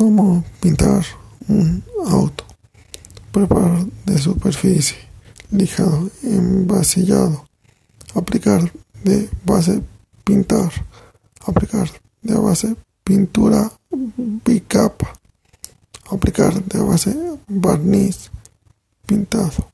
Cómo pintar un auto. Preparar de superficie. Lijado, envasillado. Aplicar de base pintar. Aplicar de base pintura bicapa. Aplicar de base barniz pintado.